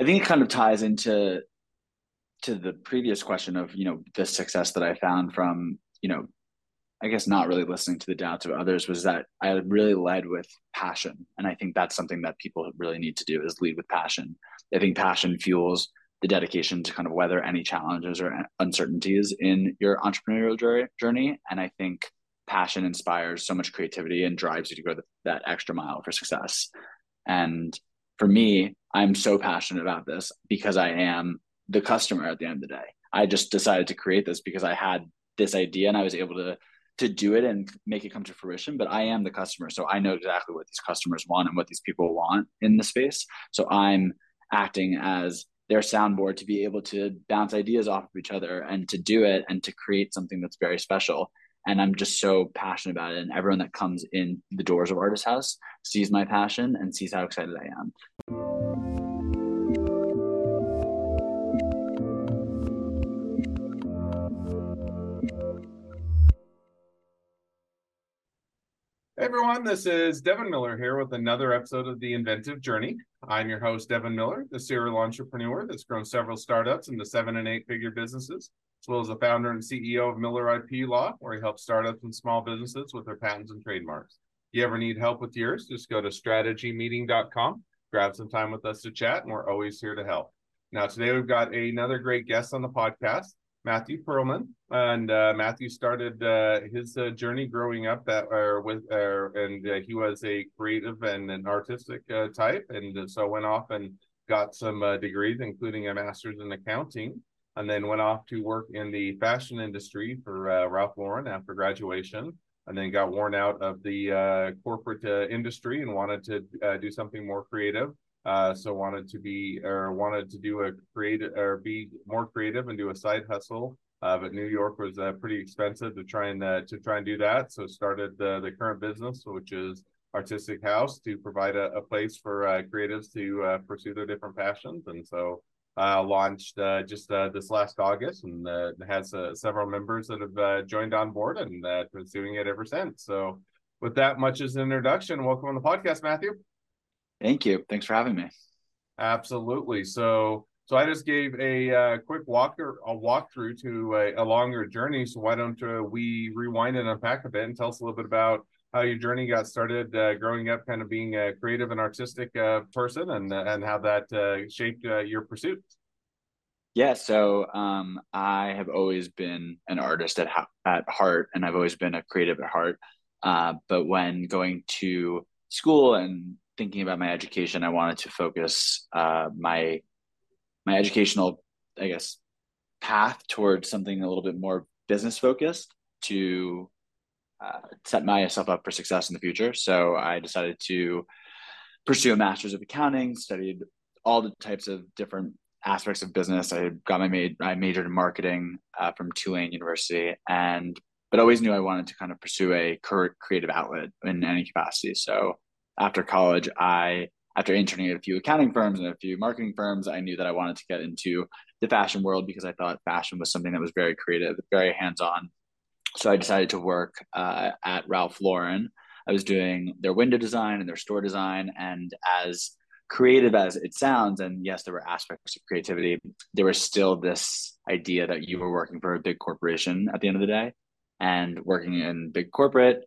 I think it kind of ties into to the previous question of you know the success that I found from you know I guess not really listening to the doubts of others was that I really led with passion, and I think that's something that people really need to do is lead with passion. I think passion fuels the dedication to kind of weather any challenges or uncertainties in your entrepreneurial journey, and I think passion inspires so much creativity and drives you to go that extra mile for success. And for me, I'm so passionate about this because I am the customer at the end of the day. I just decided to create this because I had this idea and I was able to to do it and make it come to fruition but i am the customer. So i know exactly what these customers want and what these people want in the space. So i'm acting as their soundboard to be able to bounce ideas off of each other and to do it and to create something that's very special and i'm just so passionate about it. And everyone that comes in the doors of Artishouse sees my passion and sees how excited i am Hey everyone, this is Devin Miller here with another episode of The Inventive Journey. I'm your host, Devin Miller, the serial entrepreneur that's grown several startups into seven and eight figure businesses, as well as the founder and CEO of Miller IP Law, where he helps startups and small businesses with their patents and trademarks. If you ever need help with yours, just go to strategymeeting.com, grab some time with us to chat, and we're always here to help. Now, today we've got another great guest on the podcast. Matthew Perlman, and uh, Matthew started uh, his uh, journey growing up that with and uh, he was a creative and an artistic uh, type, and so went off and got some uh, degrees, including a master's in accounting, and then went off to work in the fashion industry for Ralph Lauren after graduation, and then got worn out of the corporate industry and wanted to do something more creative uh, so wanted to be or wanted to do a creative or be more creative and do a side hustle. Uh, but New York was uh, pretty expensive to try and uh, to try and do that. So started the the current business, which is Artistic House, to provide a, a place for uh, creatives to uh, pursue their different passions. And so launched just this last August and has several members that have joined on board and uh, pursuing it ever since. So, with that much as an introduction, welcome on the podcast, Matthew. Thank you. Thanks for having me. Absolutely. So, so I just gave a uh, quick walk or a walkthrough to a, a longer journey. So why don't uh, we rewind and unpack a bit and tell us a little bit about how your journey got started, uh, growing up, kind of being a creative and artistic uh, person, and and how that uh, shaped uh, your pursuit. Yeah, so um, I have always been an artist at at heart, and I've always been a creative at heart. but when going to school and thinking about my education, I wanted to focus uh, my my educational, I guess, path towards something a little bit more business focused to uh, set myself up for success in the future. So I decided to pursue a master's of accounting, studied all the types of different aspects of business. I got my made I majored in marketing uh, from Tulane University, and but always knew I wanted to kind of pursue a creative outlet in any capacity. So after college, I after interning at a few accounting firms and a few marketing firms, I knew that I wanted to get into the fashion world because I thought fashion was something that was very creative, very hands on. So I decided to work uh, at Ralph Lauren. I was doing their window design and their store design. And as creative as it sounds, and yes, there were aspects of creativity, there was still this idea that you were working for a big corporation at the end of the day. And working in big corporate,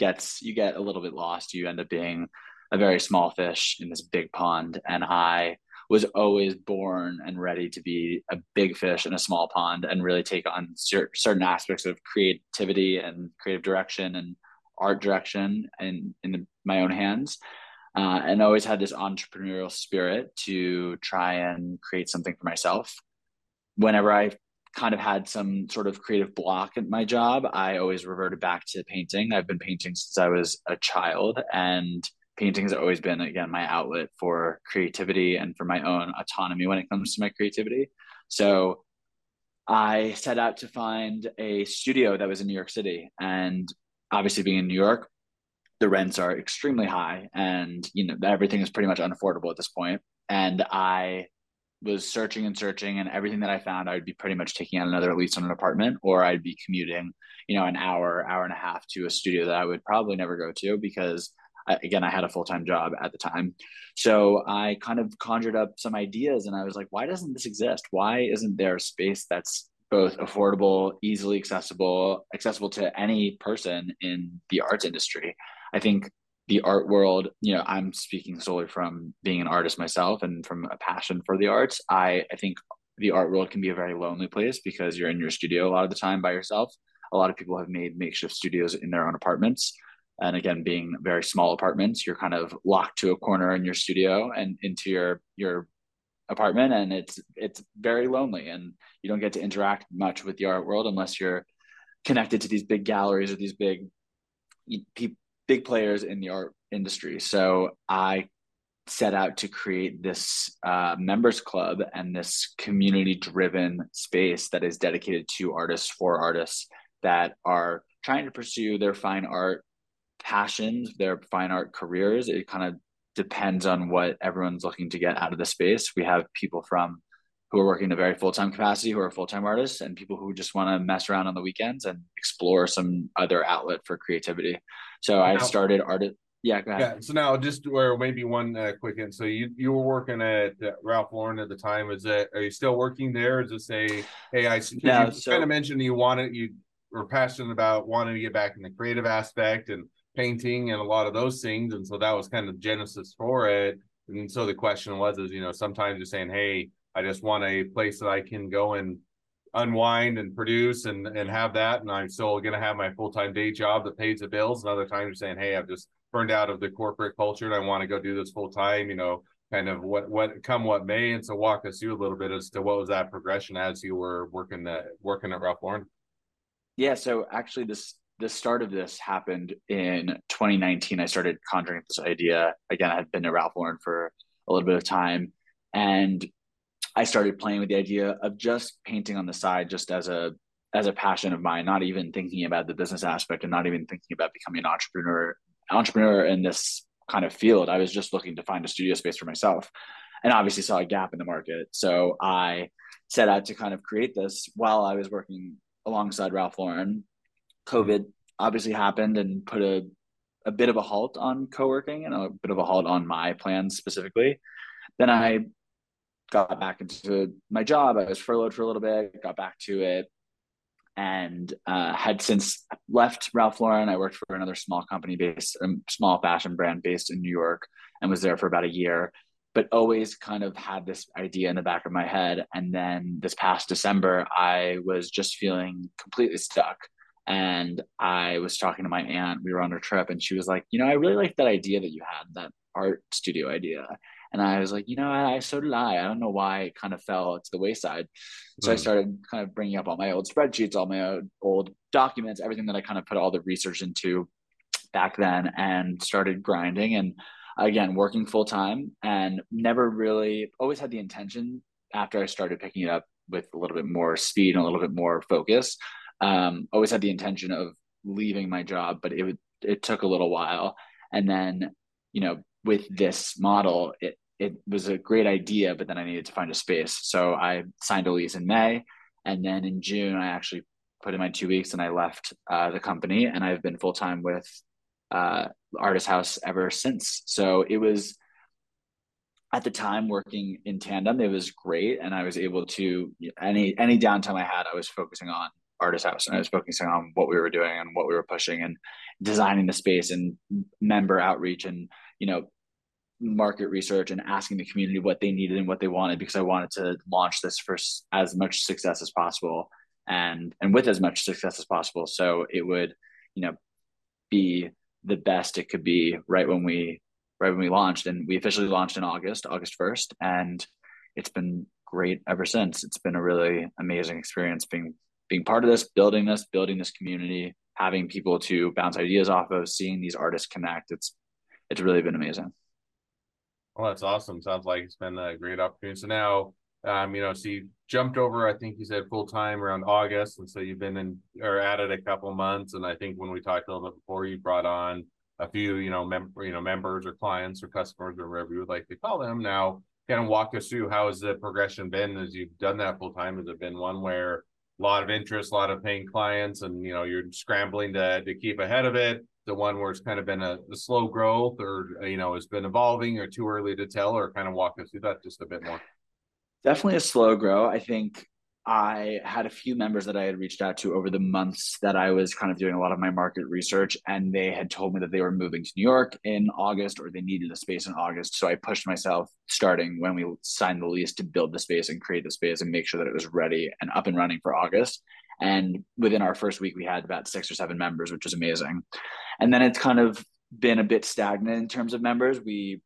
gets you get a little bit lost. You end up being a very small fish in this big pond. And I was always born and ready to be a big fish in a small pond and really take on cer- certain aspects of creativity and creative direction and art direction in, in my own hands. Uh, and always had this entrepreneurial spirit to try and create something for myself. Whenever I kind of had some sort of creative block at my job, I always reverted back to painting. I've been painting since I was a child, and painting has always been, again, my outlet for creativity and for my own autonomy when it comes to my creativity. So I set out to find a studio that was in New York City. And obviously, being in New York, the rents are extremely high, and you know everything is pretty much unaffordable at this point. And I was searching and searching and everything that I found, I would be pretty much taking out another lease on an apartment or I'd be commuting, you know, an hour, hour and a half to a studio that I would probably never go to because I, again, I had a full time job at the time. So I kind of conjured up some ideas and I was like, why doesn't this exist? Why isn't there a space that's both affordable, easily accessible, accessible to any person in the arts industry? I think the art world, you know, I'm speaking solely from being an artist myself and from a passion for the arts. I, I think the art world can be a very lonely place because you're in your studio a lot of the time by yourself. A lot of people have made makeshift studios in their own apartments and again being very small apartments you're kind of locked to a corner in your studio and into your your apartment and it's it's very lonely and you don't get to interact much with the art world unless you're connected to these big galleries or these big big players in the art industry so i set out to create this uh, members club and this community driven space that is dedicated to artists for artists that are trying to pursue their fine art passions, their fine art careers. It kind of depends on what everyone's looking to get out of the space. We have people from who are working in a very full time capacity, who are full time artists, and people who just want to mess around on the weekends and explore some other outlet for creativity. So now, I started art. Yeah, go ahead. Yeah. So now, just or maybe one uh, quick and so you you were working at uh, Ralph Lauren at the time. Is that are you still working there? Is it say, hey, I no, you so, kind of mentioned you wanted you were passionate about wanting to get back in the creative aspect and painting and a lot of those things. And so that was kind of genesis for it. And so the question was, is, you know, sometimes you're saying, Hey, I just want a place that I can go and unwind and produce and, and have that. And I'm still going to have my full-time day job that pays the bills. And other times you're saying, Hey, I've just burned out of the corporate culture and I want to go do this full time, you know, kind of what, what come what may. And so walk us through a little bit as to what was that progression as you were working, the, working at Ralph Lauren. Yeah. So actually this the start of this happened in 2019. I started conjuring this idea. Again, I had been at Ralph Lauren for a little bit of time. And I started playing with the idea of just painting on the side, just as a as a passion of mine, not even thinking about the business aspect and not even thinking about becoming an entrepreneur entrepreneur in this kind of field. I was just looking to find a studio space for myself and obviously saw a gap in the market. So I set out to kind of create this while I was working alongside Ralph Lauren COVID obviously happened and put a a bit of a halt on co-working and a bit of a halt on my plans specifically. Then I got back into my job. I was furloughed for a little bit, got back to it, and uh, had since left Ralph Lauren. I worked for another small company based, a um, small fashion brand based in New York, and was there for about a year. But always kind of had this idea in the back of my head. And then this past December, I was just feeling completely stuck and I was talking to my aunt. We were on a trip, and she was like, "You know, I really like that idea that you had, that art studio idea." And I was like, "You know, I, so did I. I don't know why it kind of fell to the wayside." So mm. I started kind of bringing up all my old spreadsheets, all my old documents, everything that I kind of put all the research into back then, and started grinding. And again, working full time, and never really always had the intention after I started picking it up with a little bit more speed and a little bit more focus um, always had the intention of leaving my job, but it would it took a little while. And then, you know, with this model, it it was a great idea, but then I needed to find a space. So I signed a lease in May, and then in June I actually put in my two weeks and I left uh, the company, and I've been full time with uh, Artishouse ever since. So it was at the time working in tandem it was great and i was able to any any downtime i had i was focusing on Artishouse and I was focusing on what we were doing and what we were pushing and designing the space and member outreach and you know market research and asking the community what they needed and what they wanted because I wanted to launch this for as much success as possible and and with as much success as possible so it would you know be the best it could be right when we right when we launched and we officially launched in August August 1st and it's been great ever since it's been a really amazing experience being being part of this, building this, building this community, having people to bounce ideas off of, seeing these artists connect. It's it's really been amazing. Well, that's awesome. Sounds like it's been a great opportunity. So now, um, you know, so you jumped over, I think you said full time around August. And so you've been in or at it a couple months. And I think when we talked a little bit before, you brought on a few, you know, member, you know, members or clients or customers or whatever you would like to call them. Now, kind of walk us through how has the progression been as you've done that full time? Has it been one where a lot of interest, a lot of paying clients, and you know you're scrambling to to keep ahead of it. The one where it's kind of been a, a slow growth, or you know, it's been evolving, or too early to tell, or kind of walk us through that just a bit more. Definitely a slow grow. I think I had a few members that I had reached out to over the months that I was kind of doing a lot of my market research, and they had told me that they were moving to New York in August or they needed a space in August. So I pushed myself starting when we signed the lease to build the space and create the space and make sure that it was ready and up and running for August. And within our first week, we had about six or seven members, which was amazing. And then it's kind of been a bit stagnant in terms of members. We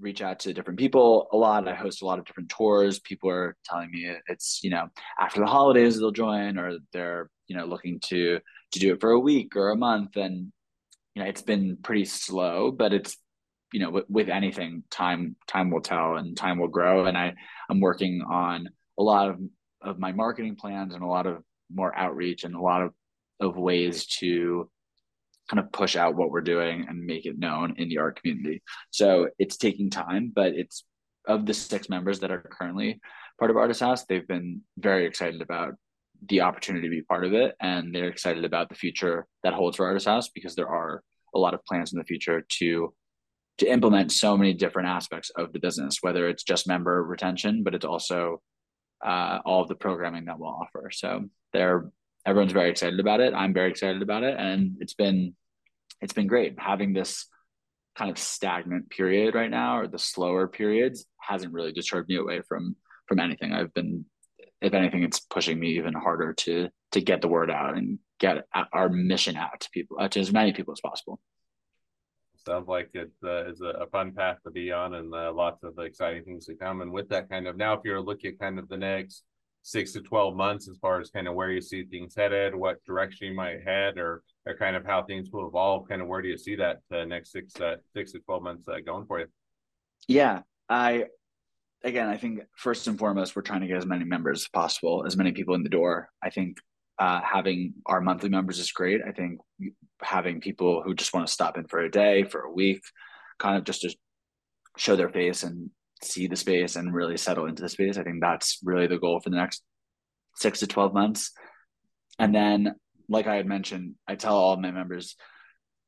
reach out to different people a lot. I host a lot of different tours. People are telling me it's, you know, after the holidays they'll join or they're, you know, looking to to do it for a week or a month. And, you know, it's been pretty slow, but it's, you know, with, with anything, time time will tell and time will grow. And I I'm working on a lot of of my marketing plans and a lot of more outreach and a lot of of ways to kind of push out what we're doing and make it known in the art community. So it's taking time, but it's of the six members that are currently part of Artishouse, they've been very excited about the opportunity to be part of it. And they're excited about the future that holds for Artishouse because there are a lot of plans in the future to to implement so many different aspects of the business, whether it's just member retention, but it's also uh, all of the programming that we'll offer. So they're everyone's very excited about it. I'm very excited about it, and it's been it's been great having this kind of stagnant period right now, or the slower periods hasn't really deterred me away from from anything. I've been, if anything, it's pushing me even harder to to get the word out and get our mission out to people, uh, to as many people as possible. Sounds like it uh, is a, fun path to be on, and uh, lots of exciting things to come. And with that kind of now, if you're looking at kind of the next six to 12 months as far as kind of where you see things headed, what direction you might head, or, or kind of how things will evolve? Kind of where do you see that uh, next six, uh, six to 12 months uh, going for you? Yeah, I, again, I think first and foremost, we're trying to get as many members as possible, as many people in the door. I think uh, having our monthly members is great. I think having people who just want to stop in for a day, for a week, kind of just to show their face and see the space and really settle into the space. I think that's really the goal for the next six to 12 months. And then, like I had mentioned, I tell all my members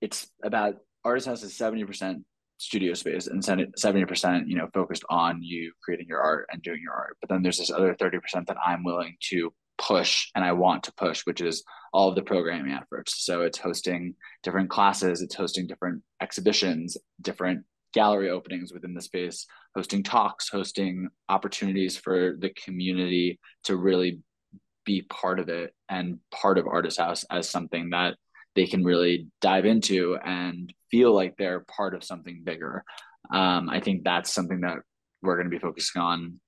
it's about Artishouse is 70% studio space and 70% you know focused on you creating your art and doing your art but then there's this other 30% that i'm willing to push and i want to push which is all of the programming efforts so it's hosting different classes it's hosting different exhibitions different gallery openings within the space, hosting talks, hosting opportunities for the community to really be part of it and part of Artishouse as something that they can really dive into and feel like they're part of something bigger. Um, I think that's something that we're going to be focusing on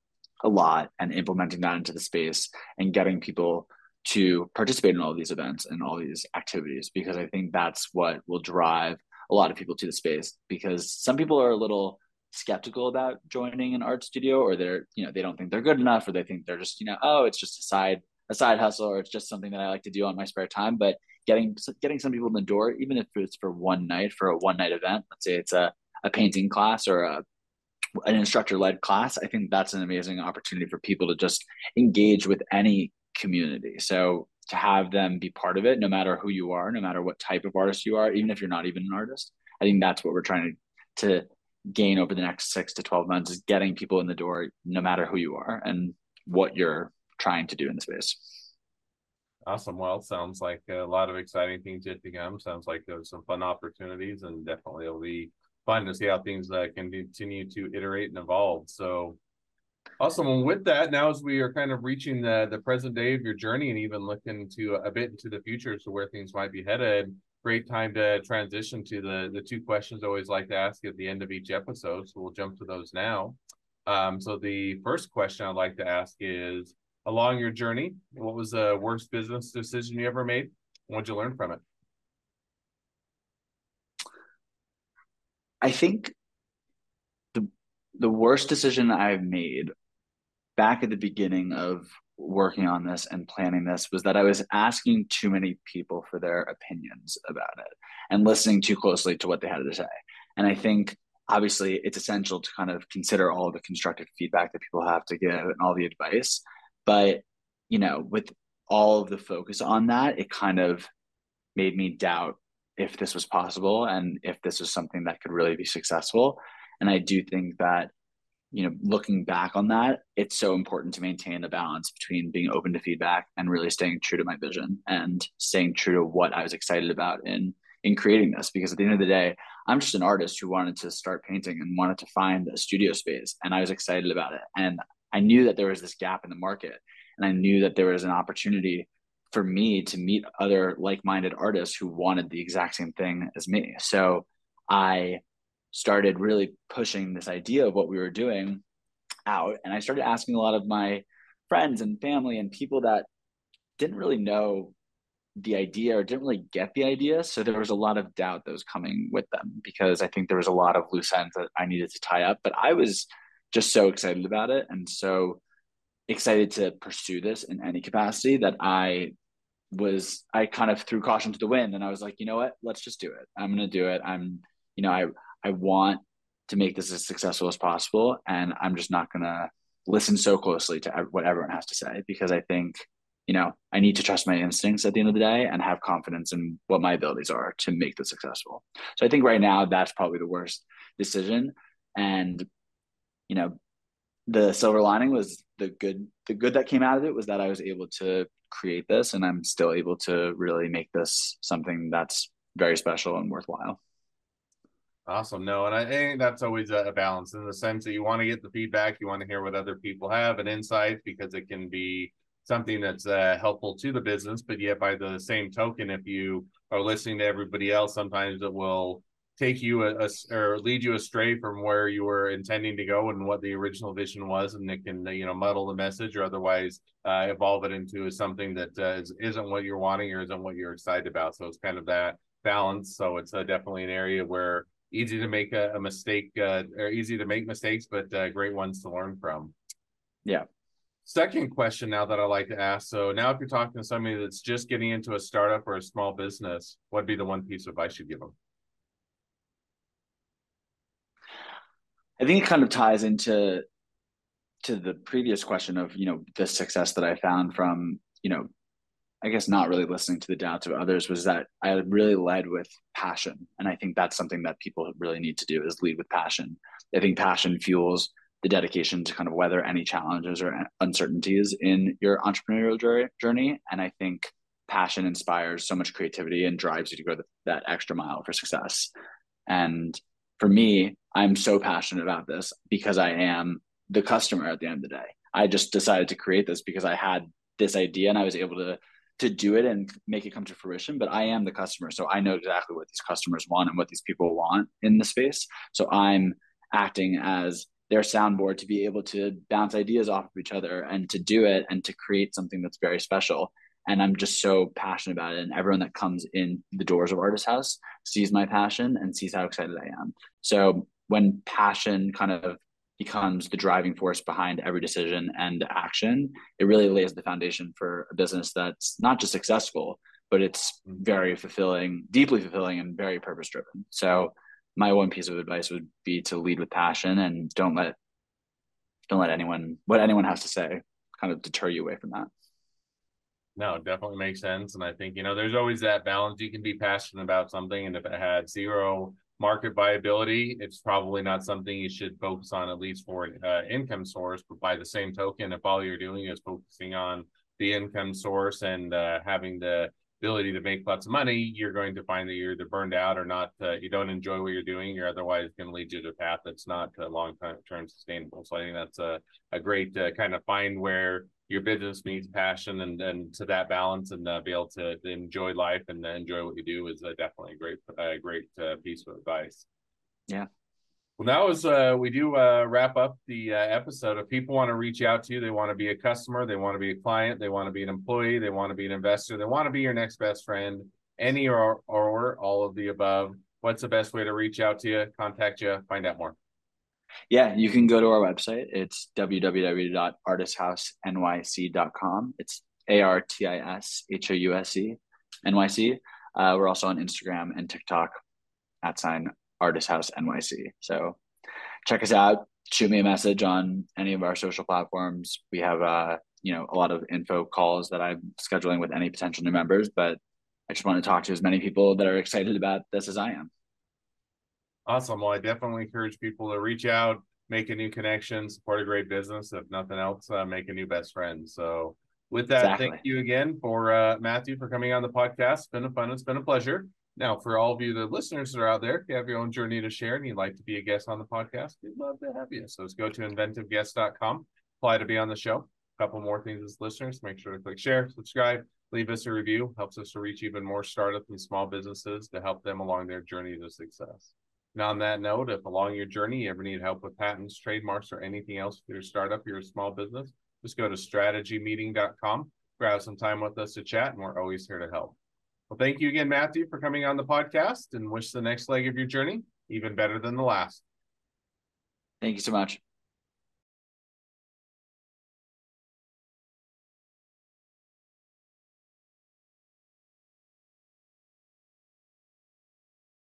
a lot and implementing that into the space and getting people to participate in all these events and all these activities because I think that's what will drive a lot of people to the space because some people are a little skeptical about joining an art studio or they're you know they don't think they're good enough or they think they're just you know oh it's just a side a side hustle or it's just something that I like to do on my spare time. But getting getting some people in the door even if it's for one night for a one night event let's say it's a, a painting class or a an instructor led class I think that's an amazing opportunity for people to just engage with any community. So to have them be part of it, no matter who you are, no matter what type of artist you are, even if you're not even an artist. I think that's what we're trying to, to gain over the next six to 12 months is getting people in the door, no matter who you are and what you're trying to do in the space. Awesome. Well, it sounds like a lot of exciting things yet to come. Sounds like there's some fun opportunities, and definitely it'll be fun to see how things uh, can continue to iterate and evolve. So, Awesome. And with that, now as we are kind of reaching the the present day of your journey and even looking to a bit into the future to where things might be headed, great time to transition to the the two questions I always like to ask at the end of each episode. So we'll jump to those now. Um, so the first question I'd like to ask is along your journey, what was the worst business decision you ever made? What'd you learn from it? I think the worst decision I've made back at the beginning of working on this and planning this was that I was asking too many people for their opinions about it and listening too closely to what they had to say. And I think obviously it's essential to kind of consider all the constructive feedback that people have to give and all the advice. But, you know, with all of the focus on that, it kind of made me doubt if this was possible and if this was something that could really be successful. And I do think that, you know, looking back on that, it's so important to maintain the balance between being open to feedback and really staying true to my vision and staying true to what I was excited about in in creating this. Because at the end of the day, I'm just an artist who wanted to start painting and wanted to find a studio space, and I was excited about it. And I knew that there was this gap in the market, and I knew that there was an opportunity for me to meet other like-minded artists who wanted the exact same thing as me. So I started really pushing this idea of what we were doing out and I started asking a lot of my friends and family and people that didn't really know the idea or didn't really get the idea. So there was a lot of doubt that was coming with them because I think there was a lot of loose ends that I needed to tie up. But I was just so excited about it and so excited to pursue this in any capacity that I was I kind of threw caution to the wind and I was like, you know what, let's just do it. I'm gonna do it. I'm, you know, I I want to make this as successful as possible, and I'm just not gonna listen so closely to what everyone has to say because I think, you know, I need to trust my instincts at the end of the day and have confidence in what my abilities are to make this successful. So I think right now that's probably the worst decision, and you know, the silver lining was the good the good that came out of it was that I was able to create this and I'm still able to really make this something that's very special and worthwhile. Awesome. No, and I think that's always a balance in the sense that you want to get the feedback, you want to hear what other people have and insights because it can be something that's uh, helpful to the business. But yet, by the same token, if you are listening to everybody else, sometimes it will take you a, a, or lead you astray from where you were intending to go and what the original vision was and it can you know muddle the message or otherwise uh, evolve it into something that uh, is, not what you're wanting or isn't what you're excited about so it's kind of that balance so it's uh, definitely an area where easy to make a, a mistake uh, or easy to make mistakes but uh, great ones to learn from. Yeah. Second question now that i like to ask so now if you're talking to somebody that's just getting into a startup or a small business what'd be the one piece of advice you'd give them I think it kind of ties into to the previous question of you know the success that I found from you know I guess not really listening to the doubts of others was that I really led with passion, and I think that's something that people really need to do is lead with passion. I think passion fuels the dedication to kind of weather any challenges or uncertainties in your entrepreneurial journey, and I think passion inspires so much creativity and drives you to go that extra mile for success. And for me, I'm so passionate about this because I am the customer at the end of the day. I just decided to create this because I had this idea and I was able to to do it and make it come to fruition. But I am the customer, so I know exactly what these customers want and what these people want in the space. So I'm acting as their soundboard to be able to bounce ideas off of each other and to do it and to create something that's very special and i'm just so passionate about it and everyone that comes in the doors of Artishouse sees my passion and sees how excited i am so when passion kind of becomes the driving force behind every decision and action it really lays the foundation for a business that's not just successful but it's mm-hmm. very fulfilling deeply fulfilling and very purpose driven so my one piece of advice would be to lead with passion and don't let don't let anyone what anyone has to say kind of deter you away from that no, definitely makes sense. And I think, you know, there's always that balance. You can be passionate about something, and if it had zero market viability, it's probably not something you should focus on, at least for an uh, income source. But by the same token, if all you're doing is focusing on the income source and uh, having the ability to make lots of money, you're going to find that you're either burned out or not. Uh, you don't enjoy what you're doing. You're otherwise going to lead you to a path that's not uh, long term sustainable. So I think that's a, a great uh, kind of find where your business needs passion and, and to that balance and uh, be able to, to, enjoy life and enjoy what you do is uh, definitely a great, uh, great piece of advice. Yeah. Well, now as uh, we do uh, wrap up the uh, episode, if people want to reach out to you, they want to be a customer, they want to be a client, they want to be an employee, they want to be an investor, they want to be your next best friend, any or, or all of the above, what's the best way to reach out to you, contact you, find out more? Yeah, you can go to our website. It's www.artishousenyc.com. It's A R T I S H O U S E N Y C. Uh, we're also on Instagram and TikTok at sign Artishouse NYC. So check us out. shoot me a message on any of our social platforms. We have uh, you know a lot of info calls that I'm scheduling with any potential new members, but I just want to talk to as many people that are excited about this as I am. Awesome. Well, I definitely encourage people to reach out, make a new connection, support a great business. If nothing else, uh, make a new best friend. So, with that, exactly. thank you again for uh, Matthew for coming on the podcast. It's been a fun. It's been a pleasure. Now, for all of you, the listeners that are out there, if you have your own journey to share and you'd like to be a guest on the podcast, we'd love to have you. So, let's go to inventiveguest.com, apply to be on the show. A couple more things as listeners. Make sure to click share, subscribe, leave us a review. Helps us to reach even more startups and small businesses to help them along their journey to success. And on that note, if along your journey you ever need help with patents, trademarks, or anything else for your startup, or your small business, just go to strategymeeting.com, grab some time with us to chat, and we're always here to help. Well, thank you again, Matthew, for coming on the podcast and wish the next leg of your journey even better than the last. Thank you so much.